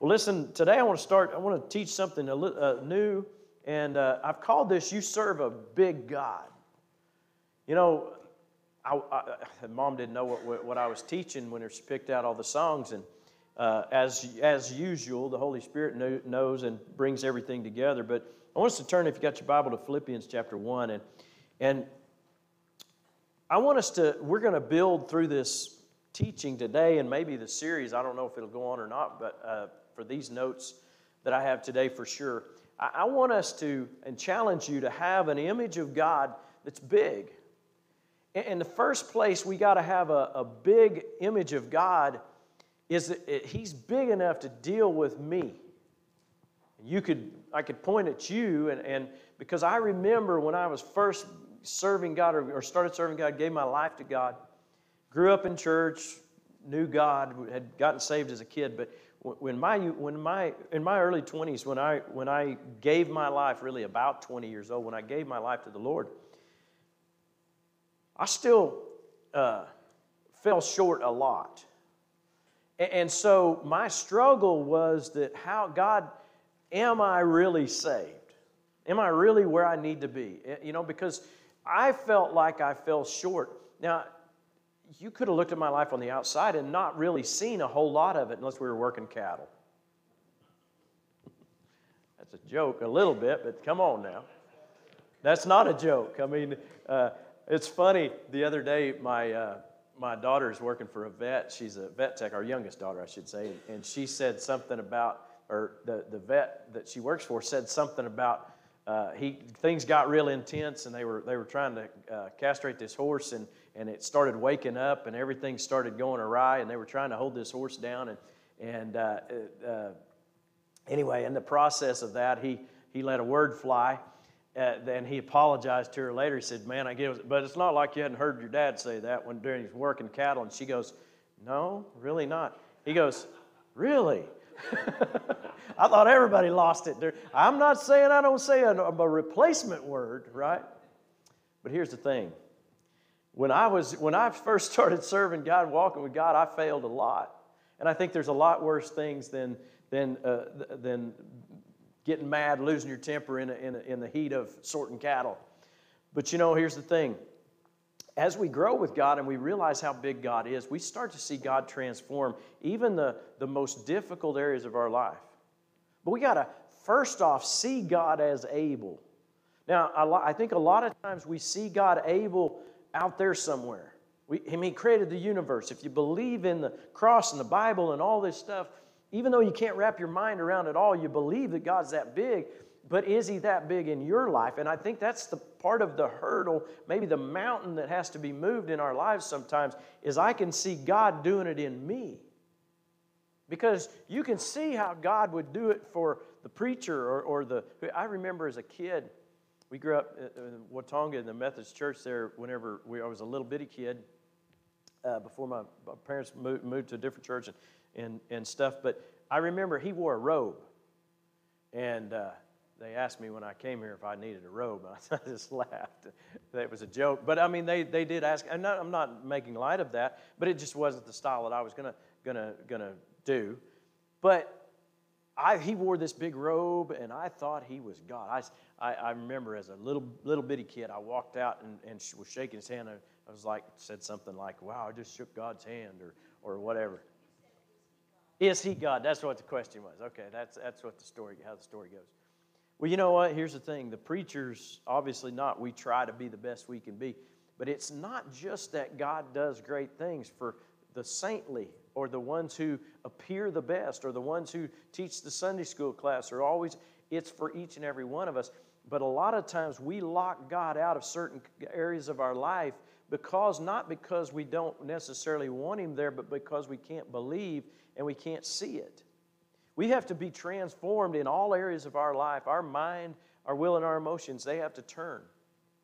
Well, listen, today I want to start, I want to teach something uh, new, and uh, I've called this You Serve a Big God. You know, I, I, mom didn't know what, what I was teaching when she picked out all the songs, and uh, as, as usual, the Holy Spirit knew, knows and brings everything together. But I want us to turn, if you got your Bible, to Philippians chapter 1. And, and I want us to, we're going to build through this teaching today and maybe the series. I don't know if it'll go on or not, but uh, for these notes that I have today for sure, I, I want us to, and challenge you to have an image of God that's big. In, in the first place, we got to have a, a big image of God is that it, he's big enough to deal with me. You could, I could point at you, and, and because I remember when I was first serving God or, or started serving God, gave my life to God, grew up in church, knew God, had gotten saved as a kid, but when my, when my, in my early 20s, when I, when I gave my life, really about 20 years old, when I gave my life to the Lord, I still uh, fell short a lot. And, and so my struggle was that how, God, am I really saved? Am I really where I need to be? Eh, you know, because I felt like I fell short. Now, you could have looked at my life on the outside and not really seen a whole lot of it unless we were working cattle. That's a joke, a little bit, but come on now. That's not a joke. I mean, uh, it's funny. The other day, my uh, my daughter's working for a vet. She's a vet tech, our youngest daughter, I should say, and she said something about, or the the vet that she works for said something about. Uh, he things got real intense, and they were they were trying to uh, castrate this horse, and and it started waking up and everything started going awry and they were trying to hold this horse down and and uh, uh, anyway in the process of that he he let a word fly uh, then he apologized to her later. He said man i get it. But it's not like you hadn't heard your dad say that when during his working cattle and she goes no really not. He goes really? I thought everybody lost it i'm not saying i don't say a, a replacement word right? But here's the thing when I, was, when I first started serving God, walking with God, I failed a lot. And I think there's a lot worse things than, than, uh, than getting mad, losing your temper in, a, in, a, in the heat of sorting cattle. But you know, here's the thing. As we grow with God and we realize how big God is, we start to see God transform even the, the most difficult areas of our life. But we got to, first off, see God as able. Now, I think a lot of times we see God able out there somewhere. We, I mean, he created the universe. If you believe in the cross and the Bible and all this stuff, even though you can't wrap your mind around it all, you believe that God's that big. But is he that big in your life? And I think that's the part of the hurdle, maybe the mountain that has to be moved in our lives sometimes, is I can see God doing it in me. Because you can see how God would do it for the preacher or, or the. I remember as a kid, we grew up in Watonga in the Methodist church there whenever we, I was a little bitty kid uh, before my, my parents moved, moved, to a different church and, and, and stuff. But I remember he wore a robe. And uh, they asked me when I came here if I needed a robe. And I just laughed. That was a joke. But I mean, they, they did ask. I'm not, I'm not making light of that, but it just wasn't the style that I was to gonna, gonna do. But I, he wore this big robe, and I thought he was God. I, I, I, remember as a little little bitty kid, I walked out and, and was shaking his hand. And I was like, said something like, "Wow, I just shook God's hand," or or whatever. Is he God? That's what the question was. Okay, that's that's what the story how the story goes. Well, you know what? Here's the thing: the preachers, obviously not. We try to be the best we can be, but it's not just that God does great things for the saintly or the ones who appear the best or the ones who teach the Sunday school class are always, it's for each and every one of us. But a lot of times we lock God out of certain areas of our life because, not because we don't necessarily want Him there, but because we can't believe and we can't see it. We have to be transformed in all areas of our life. Our mind, our will, and our emotions, they have to turn.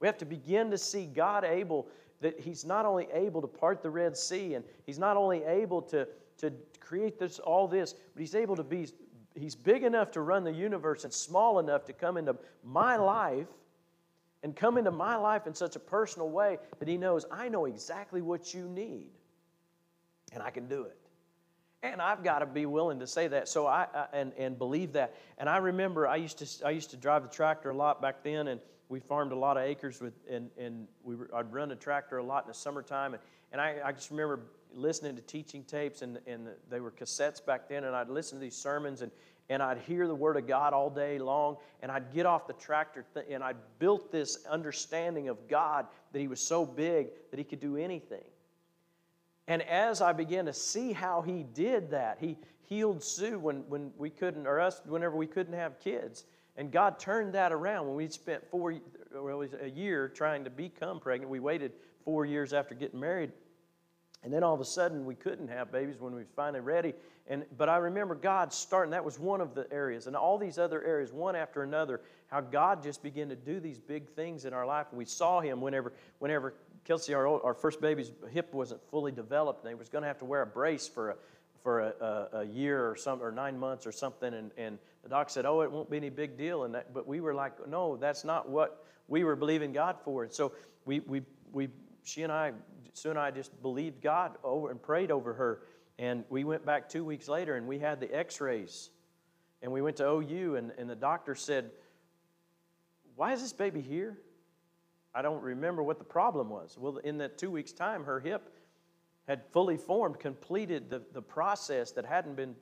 We have to begin to see God able that he's not only able to part the Red Sea and he's not only able to, to create this, all this, but he's able to be, he's big enough to run the universe and small enough to come into my life and come into my life in such a personal way that he knows, I know exactly what you need and I can do it. And I've got to be willing to say that. So I, I, and and believe that. And I remember I used to I used to drive the tractor a lot back then, and we farmed a lot of acres with and and we were, I'd run a tractor a lot in the summertime, and, and I, I just remember listening to teaching tapes, and and they were cassettes back then, and I'd listen to these sermons, and and I'd hear the word of God all day long, and I'd get off the tractor, th- and I built this understanding of God that He was so big that He could do anything. And as I began to see how he did that, he healed Sue when, when we couldn't, or us whenever we couldn't have kids. And God turned that around when we spent four, well, a year trying to become pregnant. We waited four years after getting married. And then all of a sudden we couldn't have babies when we were finally ready. And, but I remember God starting, that was one of the areas. And all these other areas, one after another, how God just began to do these big things in our life. We saw him whenever, whenever Kelsey, our, our first baby's hip wasn't fully developed, and they was going to have to wear a brace for a, for a, a, a, year or some or nine months or something. And, and the doc said, "Oh, it won't be any big deal." And that, but we were like, "No, that's not what we were believing God for." And so we we we she and I, Sue and I, just believed God over and prayed over her. And we went back two weeks later, and we had the X-rays, and we went to OU, and, and the doctor said, "Why is this baby here?" I don't remember what the problem was. Well, in that two weeks' time, her hip had fully formed, completed the, the process that hadn't been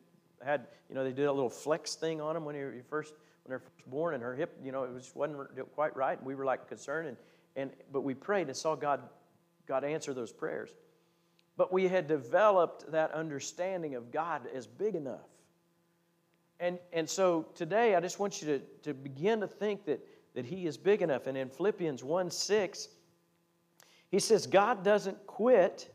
had. You know, they did a little flex thing on them when you first when they're first born, and her hip, you know, it just wasn't quite right. And we were like concerned, and, and but we prayed and saw God God answer those prayers. But we had developed that understanding of God as big enough. And, and so today, I just want you to, to begin to think that that He is big enough. And in Philippians 1 6, he says, God doesn't quit.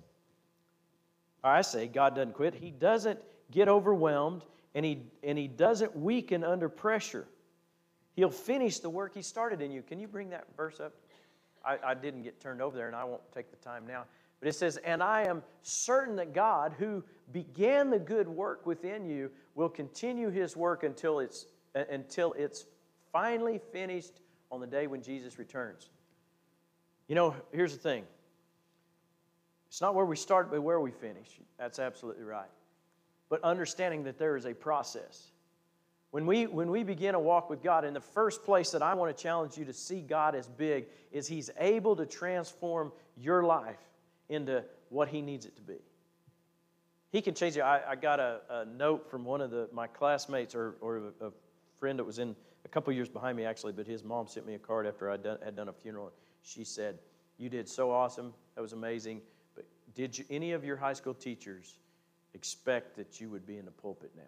I say, God doesn't quit. He doesn't get overwhelmed and he, and he doesn't weaken under pressure. He'll finish the work He started in you. Can you bring that verse up? I, I didn't get turned over there and I won't take the time now. But it says, And I am certain that God, who began the good work within you, will continue his work until it's, uh, until it's finally finished on the day when Jesus returns. You know, here's the thing it's not where we start, but where we finish. That's absolutely right. But understanding that there is a process. When we, when we begin a walk with God, in the first place that I want to challenge you to see God as big is He's able to transform your life into what He needs it to be. He can change it. I, I got a, a, note from one of the, my classmates or, or a, a friend that was in a couple years behind me actually, but his mom sent me a card after I had done a funeral. She said, "You did so awesome. That was amazing. But did you, any of your high school teachers expect that you would be in the pulpit now?"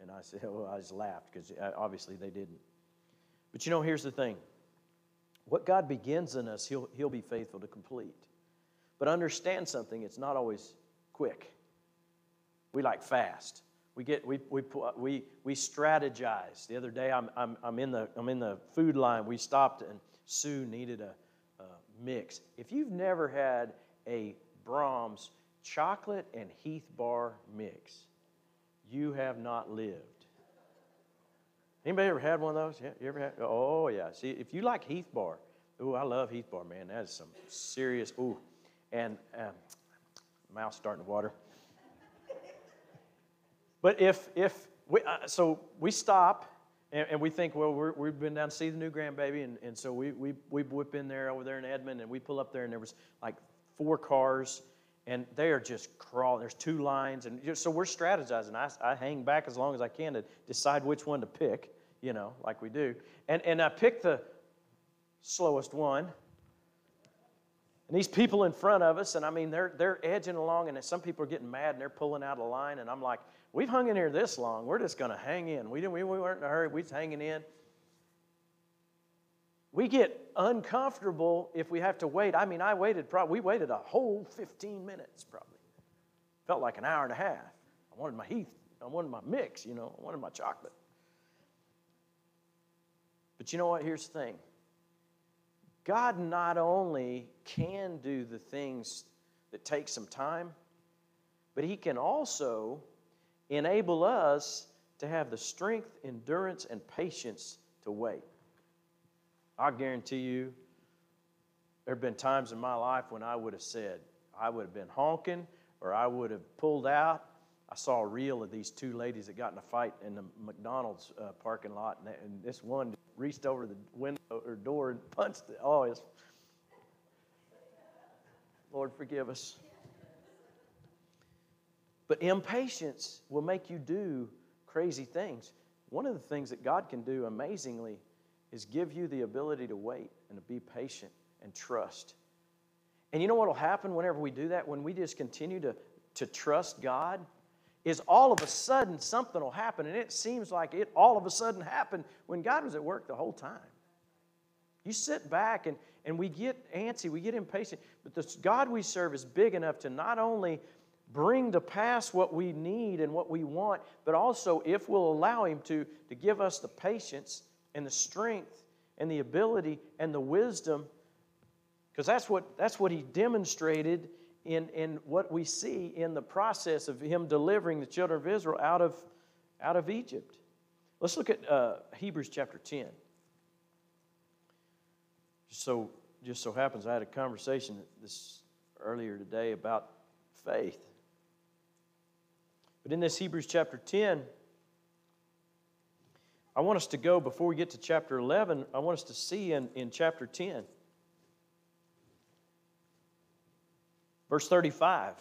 And I said, "Well, I just laughed because uh, obviously they didn't." But you know, here's the thing: what God begins in us, He'll He'll be faithful to complete. But understand something: it's not always quick. We like fast. We get we we we we strategize. The other day, I'm I'm I'm in the I'm in the food line. We stopped and Sue needed a, a mix. If you've never had a Braum's chocolate and Heath bar mix, you have not lived. Anybody ever had one of those? Yeah, you ever had? Oh yeah. See, if you like Heath bar, ooh, I love Heath bar, man. That is some serious ooh, and um, mouth starting to water. But if, if we, uh, so we stop and, and we think, well, we have been down to see the new grandbaby, and, and so we, we, we whip in there over there in Edmond, and we pull up there, and there was like four cars, and they are just crawling. There's two lines, and so we're strategizing. I, I hang back as long as I can to decide which one to pick, you know, like we do. And, and I pick the slowest one, and these people in front of us, and I mean, they're, they're edging along, and some people are getting mad and they're pulling out of line, and I'm like, We've hung in here this long. We're just going to hang in. We, didn't, we weren't in a hurry. We was hanging in. We get uncomfortable if we have to wait. I mean, I waited, probably, we waited a whole 15 minutes probably. Felt like an hour and a half. I wanted my heath. I wanted my mix, you know. I wanted my chocolate. But you know what? Here's the thing God not only can do the things that take some time, but He can also enable us to have the strength, endurance, and patience to wait. I guarantee you, there have been times in my life when I would have said, I would have been honking or I would have pulled out I saw a reel of these two ladies that got in a fight in the McDonald's uh, parking lot, and, and, this one reached over the window or door and punched it. Oh, it's Lord, forgive us. But impatience will make you do crazy things. One of the things that God can do amazingly is give you the ability to wait and to be patient and trust. And you know what will happen whenever we do that? When we just continue to, to trust God, is all of a sudden something will happen. And it seems like it all of a sudden happened when God was at work the whole time. You sit back and, and we get antsy, we get impatient, but the God we serve is big enough to not only bring to pass what we need and what we want, but also, if we'll allow Him to, to give us the patience and the strength and the ability and the wisdom, because that's what, that's what He demonstrated in, in what we see in the process of Him delivering the children of Israel out of, out of Egypt. Let's look at uh, Hebrews chapter 10. Just so, just so happens, I had a conversation this earlier today about faith. But in this Hebrews chapter 10, I want us to go, before we get to chapter 11, I want us to see in, in chapter 10, verse 35.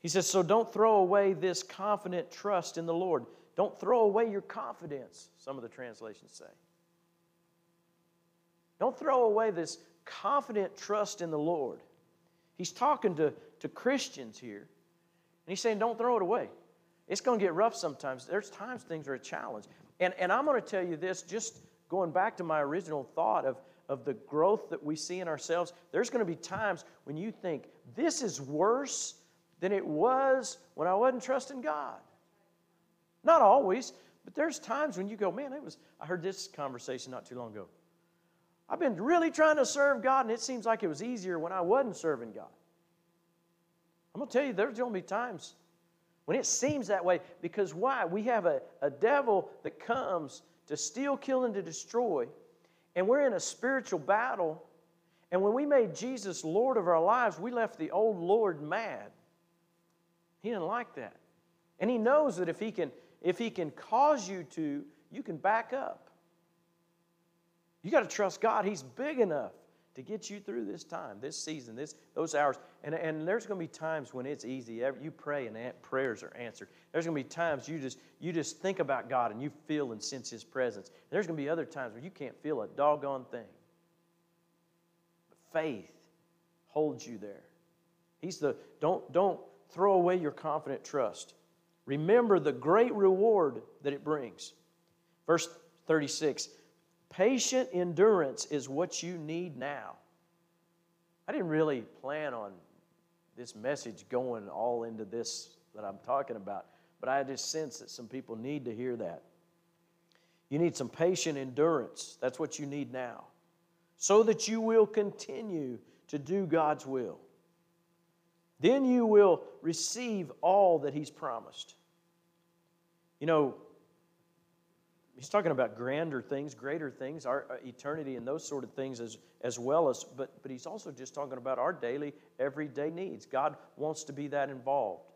He says, So don't throw away this confident trust in the Lord. Don't throw away your confidence, some of the translations say. Don't throw away this confident trust in the Lord. He's talking to, to Christians here. And he's saying, don't throw it away. It's going to get rough sometimes. There's times things are a challenge. And, and I'm going to tell you this, just going back to my original thought of, of the growth that we see in ourselves, there's going to be times when you think, this is worse than it was when I wasn't trusting God. Not always, but there's times when you go, man, it was, I heard this conversation not too long ago. I've been really trying to serve God, and it seems like it was easier when I wasn't serving God. I'm going to tell you, there's going to be times when it seems that way because why? We have a, a devil that comes to steal, kill, and to destroy, and we're in a spiritual battle. And when we made Jesus Lord of our lives, we left the old Lord mad. He didn't like that. And he knows that if he can, if he can cause you to, you can back up. You got to trust God. He's big enough to get you through this time, this season, this, those hours. And, and there's going to be times when it's easy. You pray and prayers are answered. There's going to be times you just, you just think about God and you feel and sense His presence. And there's going to be other times where you can't feel a doggone thing. But faith holds you there. He's the, don't, don't throw away your confident trust. Remember the great reward that it brings. Verse 36 Patient endurance is what you need now. I didn't really plan on this message going all into this that I'm talking about, but I just sense that some people need to hear that. You need some patient endurance. That's what you need now. So that you will continue to do God's will. Then you will receive all that He's promised. You know, he's talking about grander things, greater things, our uh, eternity and those sort of things as, as well as, but, but he's also just talking about our daily, everyday needs. God wants to be that involved.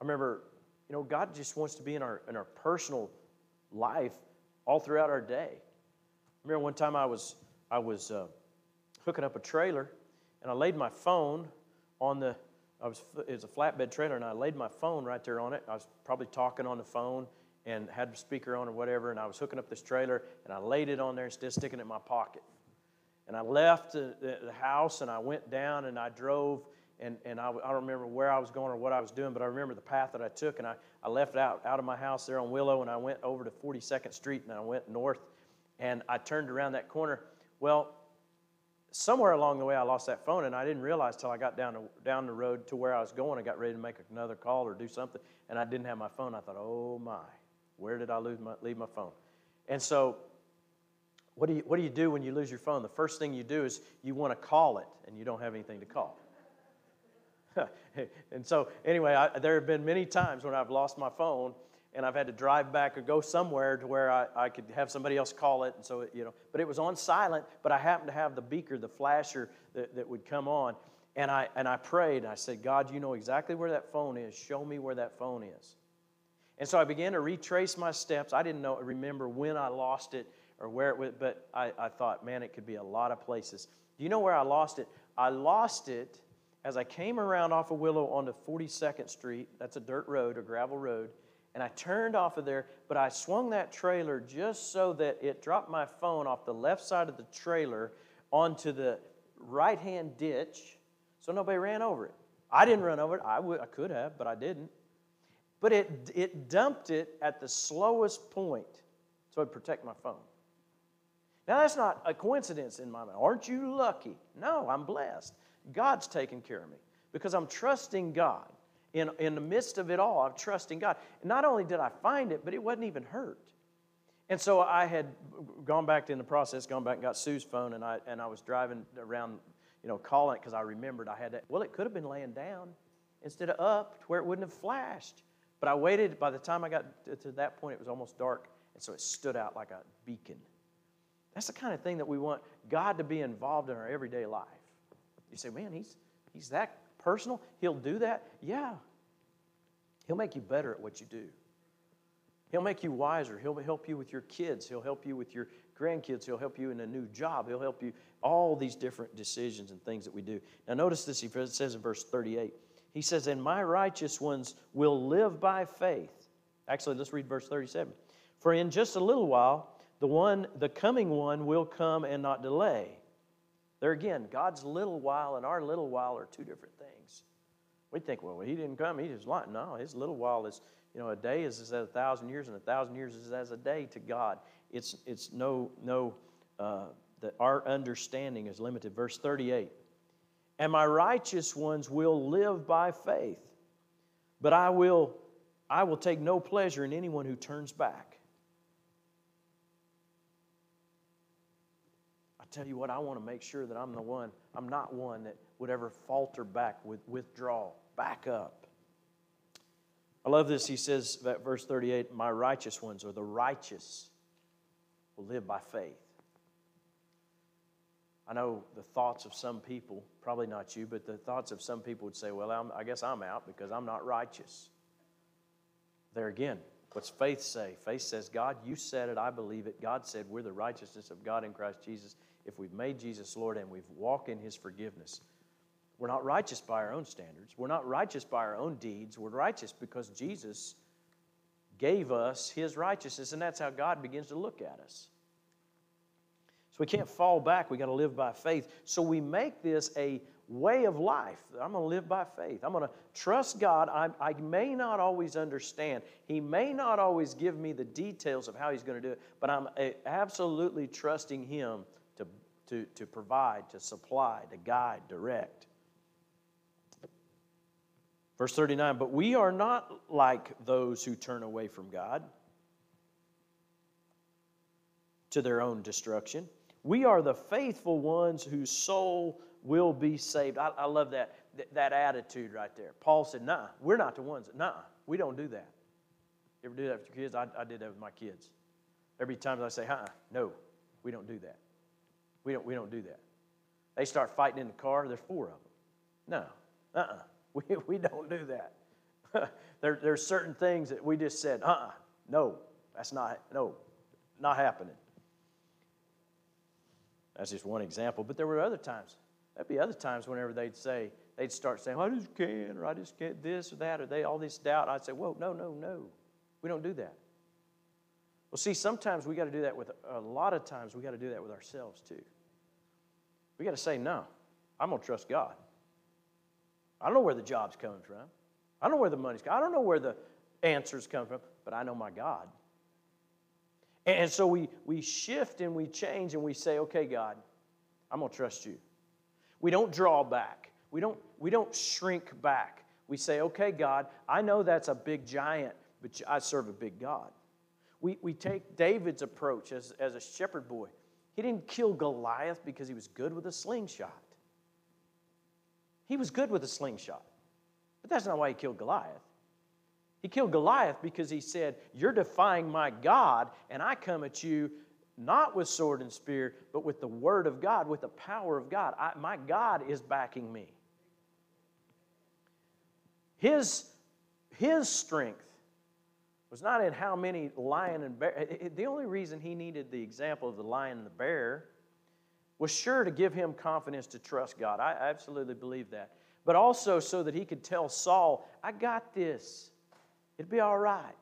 I remember, you know, God just wants to be in our, in our personal life all throughout our day. I remember one time I was, I was uh, hooking up a trailer and I laid my phone on the, I was, it was a flatbed trailer and I laid my phone right there on it. I was probably talking on the phone and had the speaker on or whatever, and I was hooking up this trailer, and I laid it on there instead of sticking it in my pocket. And I left the, the, house, and I went down, and I drove, and, and I, I don't remember where I was going or what I was doing, but I remember the path that I took, and I, I left out, out of my house there on Willow, and I went over to 42nd Street, and I went north, and I turned around that corner. Well, somewhere along the way, I lost that phone, and I didn't realize till I got down, to, down the road to where I was going. I got ready to make another call or do something, and I didn't have my phone. I thought, oh my. Where did I lose my, leave my phone? And so, what do, you, what do you do when you lose your phone? The first thing you do is you want to call it, and you don't have anything to call. and so, anyway, I, there have been many times when I've lost my phone, and I've had to drive back or go somewhere to where I, I could have somebody else call it. And so, it, you know, but it was on silent, but I happened to have the beaker, the flasher that, that would come on. And I, and I prayed, and I said, God, you know exactly where that phone is. Show me where that phone is. And so I began to retrace my steps. I didn't know, remember when I lost it or where it was, but I, I thought, man, it could be a lot of places. Do you know where I lost it? I lost it as I came around off of Willow onto 42nd Street. That's a dirt road, a gravel road. And I turned off of there, but I swung that trailer just so that it dropped my phone off the left side of the trailer onto the right hand ditch so nobody ran over it. I didn't run over it. I, would, I could have, but I didn't. But it, it dumped it at the slowest point so it'd protect my phone. Now, that's not a coincidence in my mind. Aren't you lucky? No, I'm blessed. God's taking care of me because I'm trusting God. In, in the midst of it all, I'm trusting God. not only did I find it, but it wasn't even hurt. And so I had gone back in the process, gone back and got Sue's phone, and I, and I was driving around, you know, calling it because I remembered I had that. Well, it could have been laying down instead of up to where it wouldn't have flashed. But I waited. By the time I got to that point, it was almost dark, and so it stood out like a beacon. That's the kind of thing that we want God to be involved in our everyday life. You say, man, he's, he's that personal? He'll do that? Yeah. He'll make you better at what you do. He'll make you wiser. He'll help you with your kids. He'll help you with your grandkids. He'll help you in a new job. He'll help you all these different decisions and things that we do. Now, notice this. He says in verse 38. He says, And my righteous ones will live by faith. Actually, let's read verse 37. For in just a little while, the one, the coming one will come and not delay. There again, God's little while and our little while are two different things. We think, well, he didn't come, he just lied. No, his little while is, you know, a day is as a thousand years, and a thousand years is as a day to God. It's, it's no, no, uh, that our understanding is limited. Verse 38 And my righteous ones will live by faith, but I will, I will take no pleasure in anyone who turns back. I tell you what, I want to make sure that I'm the one, I'm not one that would ever falter back with withdraw, back up. I love this. He says, that verse 38, my righteous ones, or the righteous, will live by faith. I know the thoughts of some people, probably not you, but the thoughts of some people would say, well, I'm, I guess I'm out because I'm not righteous. There again, what's faith say? Faith says, God, you said it, I believe it. God said, we're the righteousness of God in Christ Jesus if we've made Jesus Lord and we've walked in His forgiveness. We're not righteous by our own standards. We're not righteous by our own deeds. We're righteous because Jesus gave us His righteousness, and that's how God begins to look at us. So we can't fall back. We got to live by faith. So we make this a way of life. I'm going to live by faith. I'm going to trust God. I, I, may not always understand. He may not always give me the details of how He's going to do it, but I'm eh, absolutely trusting Him to, to provide, to supply, to guide, direct. Verse 39 But we are not like those who turn away from God to their own destruction. We are the faithful ones whose soul will be saved. I, I love that, that attitude right there. Paul said, Nah, we're not the ones. Nah, we don't do that. You ever do that with your kids? I, I did that with my kids. Every time I say, huh, no, we don't do that. We don't, we don't do that. They start fighting in the car, there's four of them. No, uh uh-uh. uh we, we don't do that. there, there's certain things that we just said, uh uh-uh. uh no, that's not, no, not happening. That's just one example, but there were other times. There'd be other times whenever they'd say, they'd start saying, I just can't, or I just can't this or that, or they all this doubt. I'd say, whoa, no, no, no. We don't do that. Well, see, sometimes we got to do that with, a lot of times we got to do that with ourselves too. We got to say, no, I'm to trust God. I don't know where the job's coming from. I don't know where the money's coming I don't know where the answers come from, but I know my God. And so we, we shift and we change and we say, okay, God, I'm going to trust you. We don't draw back. We don't, we don't shrink back. We say, okay, God, I know that's a big giant, but I serve a big God. We, we take David's approach as, as a shepherd boy. He didn't kill Goliath because he was good with a slingshot. He was good with a slingshot. But that's not why he killed Goliath. He killed Goliath because he said, You're defying my God, and I come at you not with sword and spear, but with the word of God, with the power of God. I, my God is backing me. His, his strength was not in how many lion and bear. The only reason he needed the example of the lion and the bear was sure to give him confidence to trust God. I absolutely believe that. But also so that he could tell Saul, I got this. It'd be all right.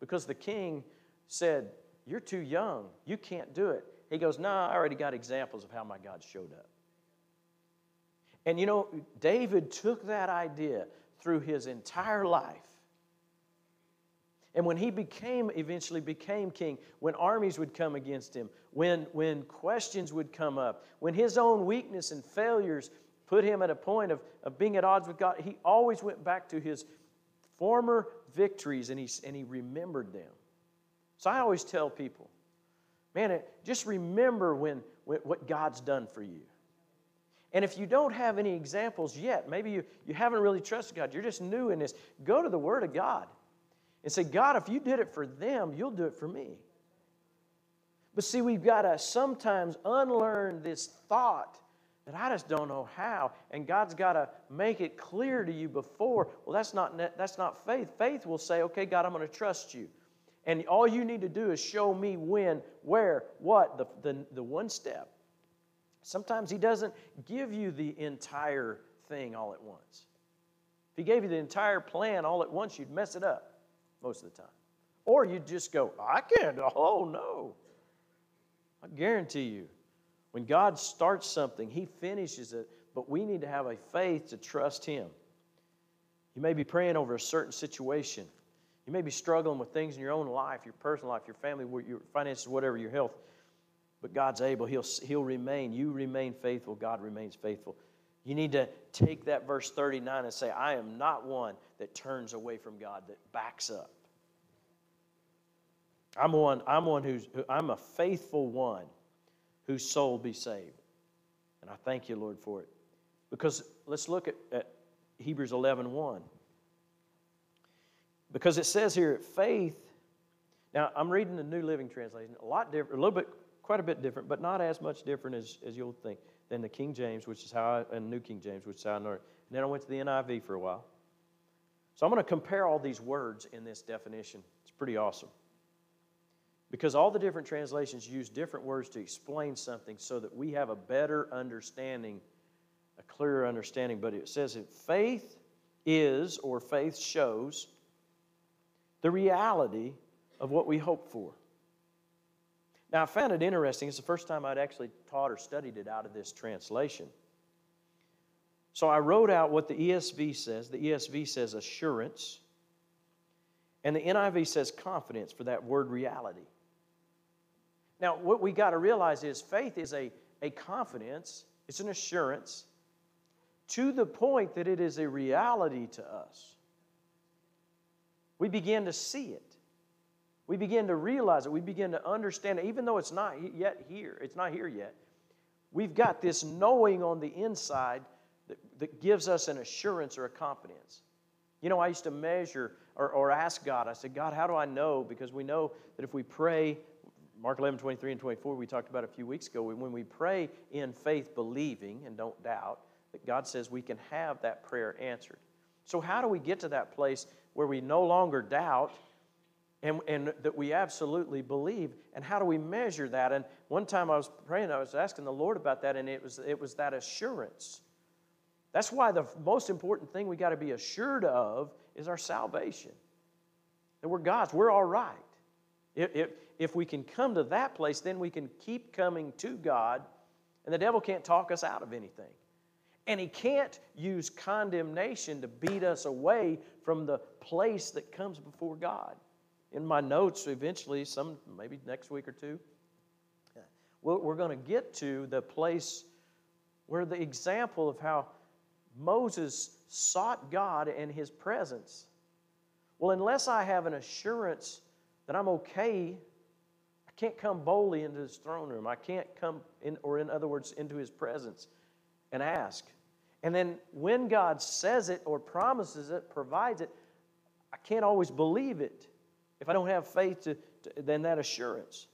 Because the king said, You're too young. You can't do it. He goes, No, nah, I already got examples of how my God showed up. And you know, David took that idea through his entire life. And when he became, eventually became king, when armies would come against him, when, when questions would come up, when his own weakness and failures put him at a point of, of being at odds with God, he always went back to his former victories and he, and he remembered them. So I always tell people, man, just remember when, when, what God's done for you. And if you don't have any examples yet, maybe you, you haven't really trusted God, you're just new in this, go to the Word of God and say, God, if you did it for them, you'll do it for me. But see, we've got to sometimes unlearn this thought that I just don't know how. And God's got to make it clear to you before. Well, that's not, that's not faith. Faith will say, okay, God, I'm going to trust you. And all you need to do is show me when, where, what, the, the, the one step. Sometimes He doesn't give you the entire thing all at once. If He gave you the entire plan all at once, you'd mess it up most of the time. Or you'd just go, I can't. Oh, no. I guarantee you, when God starts something, He finishes it, but we need to have a faith to trust Him. You may be praying over a certain situation. You may be struggling with things in your own life, your personal life, your family, your finances, whatever, your health. But God's able. He'll, he'll remain. You remain faithful. God remains faithful. You need to take that verse 39 and say, I am not one that turns away from God, that backs up. I'm one, I'm one who's, I'm a faithful one whose soul be saved. And I thank you, Lord, for it. Because let's look at, at Hebrews 11 1. Because it says here, faith. Now, I'm reading the New Living Translation, a lot different, a little bit, quite a bit different, but not as much different as, as you'll think than the King James, which is how I, and New King James, which is how I it. And then I went to the NIV for a while. So I'm going to compare all these words in this definition. It's pretty awesome. Because all the different translations use different words to explain something so that we have a better understanding, a clearer understanding. But it says that faith is, or faith shows, the reality of what we hope for. Now, I found it interesting. It's the first time I'd actually taught or studied it out of this translation. So I wrote out what the ESV says. The ESV says assurance, and the NIV says confidence for that word reality. Now, what we got to realize is faith is a, a confidence, it's an assurance to the point that it is a reality to us. We begin to see it. We begin to realize it. We begin to understand it, even though it's not yet here. It's not here yet. We've got this knowing on the inside that, that gives us an assurance or a confidence. You know, I used to measure or, or ask God, I said, God, how do I know? Because we know that if we pray Mark 11, 23 and 24, we talked about a few weeks ago. When we pray in faith, believing, and don't doubt, that God says we can have that prayer answered. So, how do we get to that place where we no longer doubt and, and that we absolutely believe? And how do we measure that? And one time I was praying, I was asking the Lord about that, and it was, it was that assurance. That's why the most important thing we got to be assured of is our salvation. That we're God's, we're all right. If, if, if we can come to that place, then we can keep coming to God, and the devil can't talk us out of anything. And he can't use condemnation to beat us away from the place that comes before God. In my notes, eventually, some maybe next week or two, we're going to get to the place where the example of how Moses sought God and his presence. Well, unless I have an assurance that I'm okay. Can't come boldly into his throne room. I can't come in, or in other words, into his presence and ask. And then when God says it or promises it, provides it, I can't always believe it if I don't have faith to, to then that assurance.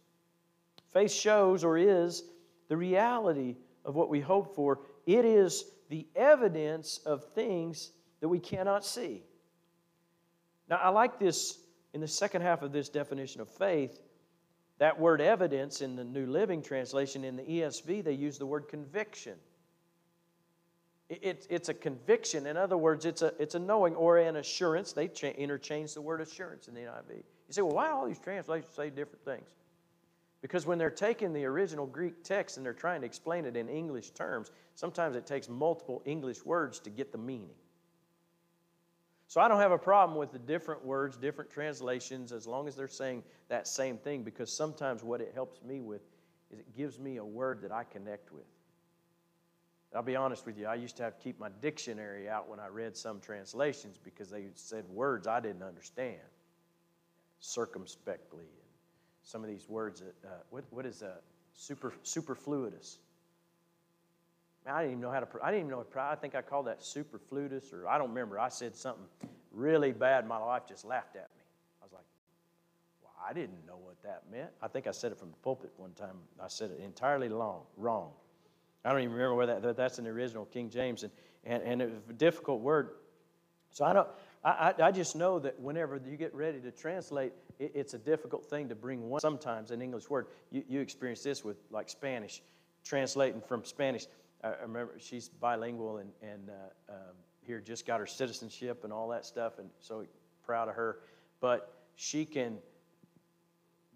Faith shows or is the reality of what we hope for. It is the evidence of things that we cannot see. Now, I like this in the second half of this definition of faith. That word evidence in the New Living Translation, in the ESV, they use the word conviction. It, it's a conviction. In other words, it's a, it's a knowing or an assurance. They cha- interchange the word assurance in the NIV. You say, well, why all these translations say different things? Because when they're taking the original Greek text and they're trying to explain it in English terms, sometimes it takes multiple English words to get the meaning. So I don't have a problem with the different words, different translations, as long as they're saying that same thing, because sometimes what it helps me with is it gives me a word that I connect with. I'll be honest with you, I used to have to keep my dictionary out when I read some translations because they said words I didn't understand circumspectly. And some of these words, that, uh, what, what is a super, superfluitous? I didn't even know how to, I didn't even know, I think I called that superfluitous, or I don't remember. I said something really bad. My wife just laughed at me. I was like, well, I didn't know what that meant. I think I said it from the pulpit one time. I said it entirely long, wrong. I don't even remember where that, that's in the original King James, and, and, and it was a difficult word. So I don't, I, I just know that whenever you get ready to translate, it, it's a difficult thing to bring one, sometimes an English word. You, you experience this with like Spanish, translating from Spanish. I remember she's bilingual and, and uh, um, here just got her citizenship and all that stuff, and so proud of her. But she can,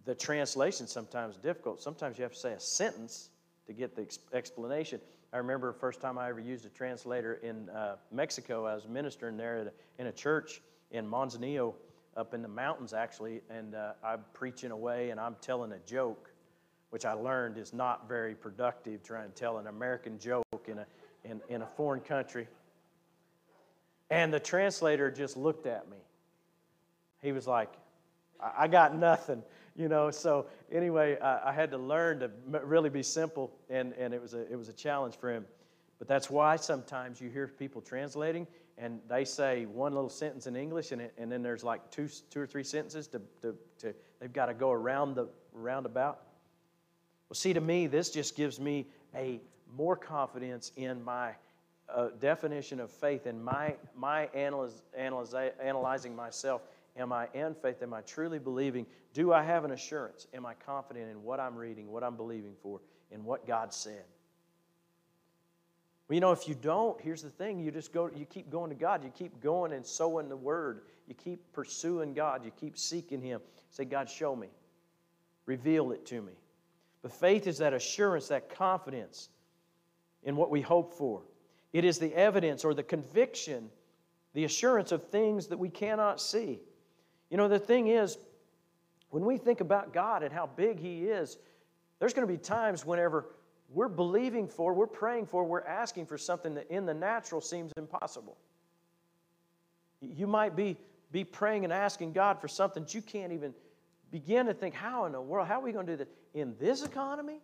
the translation sometimes difficult. Sometimes you have to say a sentence to get the explanation. I remember the first time I ever used a translator in uh, Mexico. I was ministering there a, in a church in Manzanillo, up in the mountains actually, and uh, I'm preaching away and I'm telling a joke, which I learned is not very productive trying to tell an American joke in a, in, in a foreign country. And the translator just looked at me. He was like, I got nothing you know. So anyway, I, I, had to learn to really be simple, and, and it, was a, it was a challenge for him. But that's why sometimes you hear people translating, and they say one little sentence in English, and, it, and then there's like two, two or three sentences to, to, to they've got to go around the roundabout. Well, see, to me, this just gives me a more confidence in my uh, definition of faith and my, my analyze, analyze, analyzing myself Am I in faith? Am I truly believing? Do I have an assurance? Am I confident in what I'm reading, what I'm believing for, in what God said? Well, you know, if you don't, here's the thing: you just go, you keep going to God, you keep going and sowing the word, you keep pursuing God, you keep seeking Him. Say, God, show me, reveal it to me. But faith is that assurance, that confidence in what we hope for. It is the evidence or the conviction, the assurance of things that we cannot see. You know, the thing is, when we think about God and how big He is, there's going to be times whenever we're believing for, we're praying for, we're asking for something that in the natural seems impossible. You might be, be praying and asking God for something that you can't even begin to think, how in the world, how are we going to do this? In this economy?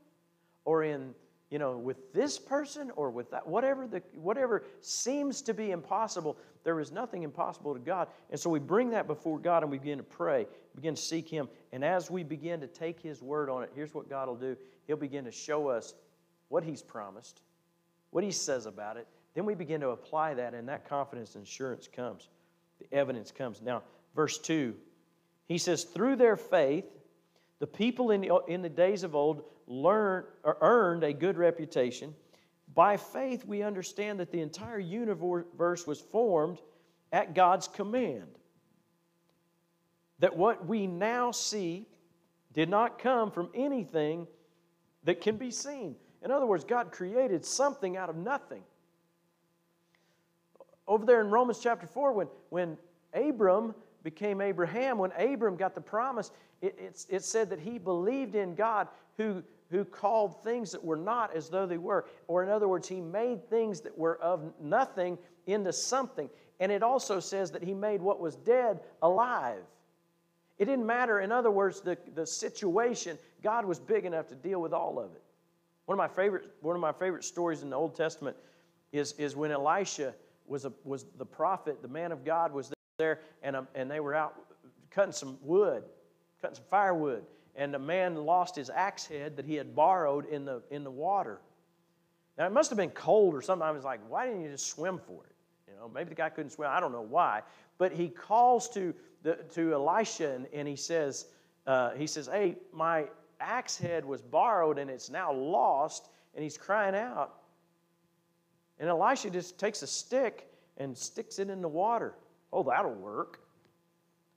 Or in you know, with this person or with that, whatever, the, whatever seems to be impossible, there is nothing impossible to God. And so we bring that before God and we begin to pray, begin to seek Him. And as we begin to take His word on it, here's what God will do He'll begin to show us what He's promised, what He says about it. Then we begin to apply that, and that confidence and assurance comes. The evidence comes. Now, verse 2, He says, Through their faith, the people in the, in the days of old learned, or earned a good reputation. By faith, we understand that the entire universe was formed at God's command. That what we now see did not come from anything that can be seen. In other words, God created something out of nothing. Over there in Romans chapter 4, when, when Abram became Abraham, when Abram got the promise, it, it said that he believed in God who, who called things that were not as though they were. Or, in other words, he made things that were of nothing into something. And it also says that he made what was dead alive. It didn't matter, in other words, the, the situation, God was big enough to deal with all of it. One of my favorite, one of my favorite stories in the Old Testament is, is when Elisha was, a, was the prophet, the man of God was there, and, um, and they were out cutting some wood cutting some firewood, and the man lost his axe head that he had borrowed in the, in the water. Now, it must have been cold or something. I was like, why didn't you just swim for it? You know. Maybe the guy couldn't swim. I don't know why. But he calls to, the, to Elisha and, and he says, uh, he says, hey, my axe head was borrowed and it's now lost. And he's crying out. And Elisha just takes a stick and sticks it in the water. Oh, that'll work.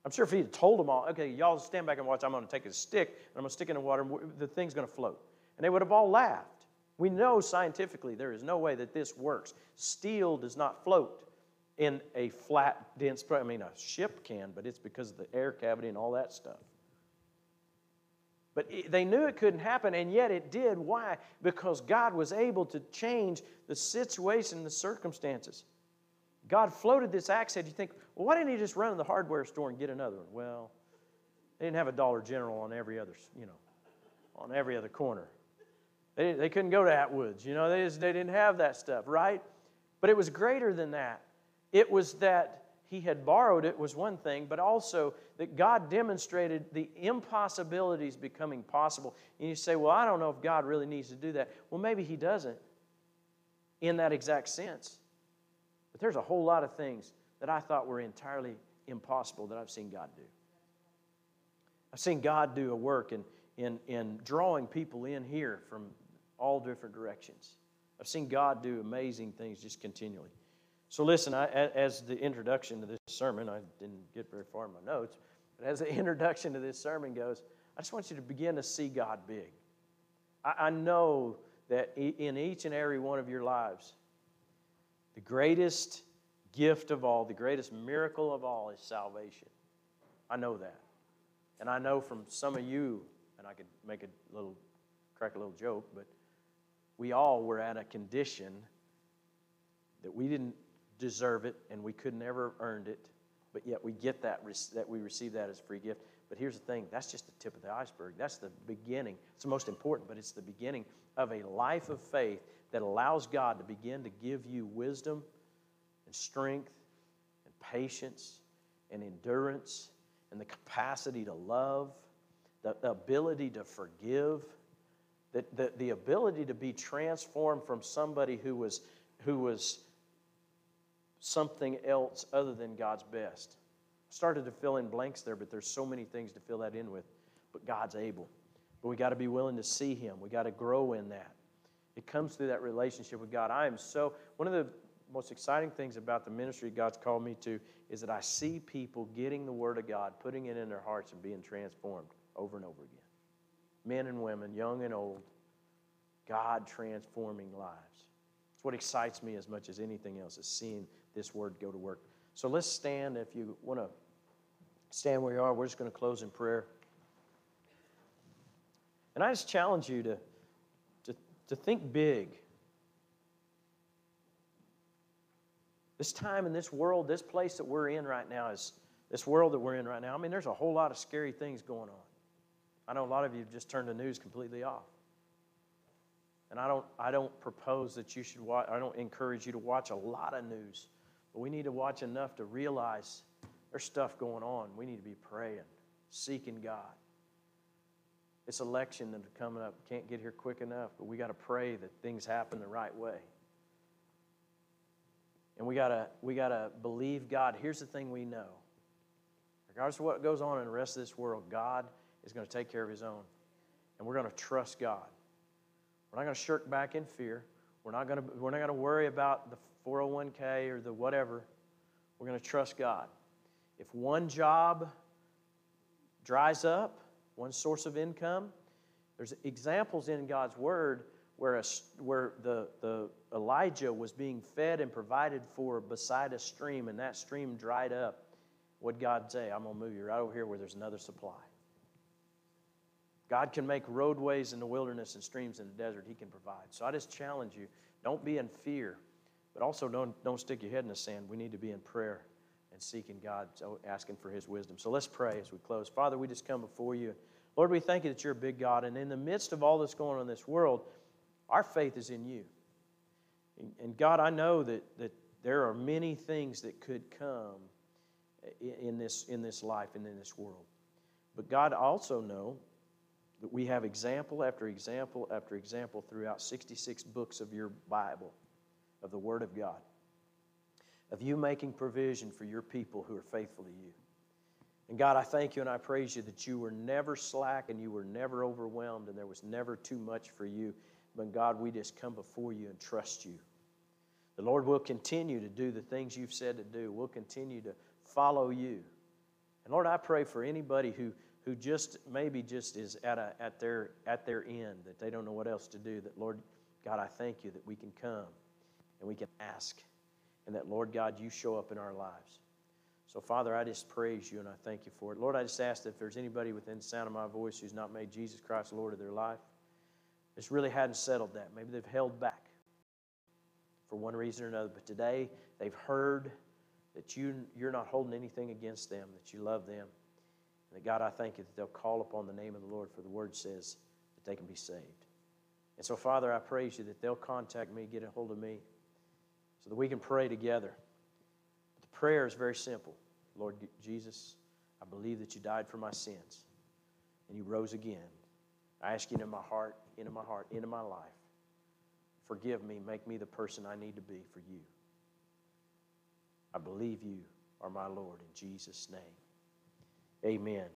I'm sure if he had told them all, okay, y'all stand back and watch, I'm going to take a stick and I'm going to stick it in the water, and the thing's going to float. And they would have all laughed. We know scientifically there is no way that this works. Steel does not float in a flat, dense, I mean, a ship can, but it's because of the air cavity and all that stuff. But they knew it couldn't happen, and yet it did. Why? Because God was able to change the situation, the circumstances. God floated this axe head. You think, well, why didn't he just run to the hardware store and get another one? Well, they didn't have a Dollar General on every other, you know, on every other corner. They, they couldn't go to Atwoods, you know, they, just, they didn't have that stuff, right? But it was greater than that. It was that he had borrowed it was one thing, but also that God demonstrated the impossibilities becoming possible. And you say, well, I don't know if God really needs to do that. Well, maybe he doesn't in that exact sense. But there's a whole lot of things that I thought were entirely impossible that I've seen God do. I've seen God do a work in, in, in drawing people in here from all different directions. I've seen God do amazing things just continually. So, listen, I, as the introduction to this sermon, I didn't get very far in my notes, but as the introduction to this sermon goes, I just want you to begin to see God big. I, I know that in each and every one of your lives, the greatest gift of all, the greatest miracle of all is salvation. I know that. And I know from some of you, and I could make a little, crack a little joke, but we all were at a condition that we didn't deserve it and we could never have earned it, but yet we get that, that we receive that as a free gift. But here's the thing that's just the tip of the iceberg. That's the beginning. It's the most important, but it's the beginning of a life of faith that allows God to begin to give you wisdom and strength and patience and endurance and the capacity to love, the, ability to forgive, the, the, the ability to be transformed from somebody who was, who was something else other than God's best. Started to fill in blanks there, but there's so many things to fill that in with. But God's able. But we got to be willing to see Him. We got to grow in that. It comes through that relationship with God. I am so, one of the most exciting things about the ministry God's called me to is that I see people getting the Word of God, putting it in their hearts, and being transformed over and over again. Men and women, young and old, God transforming lives. It's what excites me as much as anything else, is seeing this word go to work. So let's stand. If you want to stand where you are, we're just going to close in prayer. And I just challenge you to, to, think big. This time in this world, this place that we're in right now is this world that we're in right now. I mean, there's a whole lot of scary things going on. I know a lot of you have just turned the news completely off. And I don't, I don't propose that you should watch, I don't encourage you to watch a lot of news. But we need to watch enough to realize there's stuff going on. We need to be praying, seeking God. This election that's coming up can't get here quick enough, but we got to pray that things happen the right way. And we gotta we gotta believe God. Here's the thing we know. Regardless of what goes on in the rest of this world, God is going to take care of his own. And we're going to trust God. We're not going to shirk back in fear. We're not going to, we're not going to worry about the 401k or the whatever. We're going to trust God. If one job dries up, one source of income, there's examples in God's Word where, a, where the, the Elijah was being fed and provided for beside a stream, and that stream dried up. What God say? I'm going to move you right over here where there's another supply. God can make roadways in the wilderness and streams in the desert. He can provide. So I just challenge you don't be in fear, but also don't, don't stick your head in the sand. We need to be in prayer and seeking God, asking for His wisdom. So let's pray as we close. Father, we just come before you. Lord, we thank you that you're a big God. And in the midst of all that's going on in this world, our faith is in you. And God, I know that, that there are many things that could come in this, in this life and in this world. But God, I also know that we have example after example after example throughout 66 books of your Bible, of the Word of God. Of you making provision for your people who are faithful to you. And God, I thank you and I praise you that you were never slack and you were never overwhelmed and there was never too much for you. But God, we just come before you and trust you. The Lord will continue to do the things you've said to do. We'll continue to follow you. And Lord, I pray for anybody who, who just maybe just is at, a, at, their, at their end, that they don't know what else to do, that Lord God, I thank you that we can come and we can ask, and that Lord God, you show up in our lives. So, Father, I just praise you and I thank you for it. Lord, I just ask that if there's anybody within the sound of my voice who's not made Jesus Christ Lord of their life, just really hadn't settled that. Maybe they've held back for one reason or another, but today they've heard that you, you're not holding anything against them, that you love them. And that God, I thank you that they'll call upon the name of the Lord, for the word says that they can be saved. And so, Father, I praise you that they'll contact me, get a hold of me, so that we can pray together. The prayer is very simple Lord Jesus, I believe that you died for my sins and you rose again. I ask you into my heart, into my heart, into my life. Forgive me, make me the person I need to be for you. I believe you are my Lord in Jesus' name. Amen.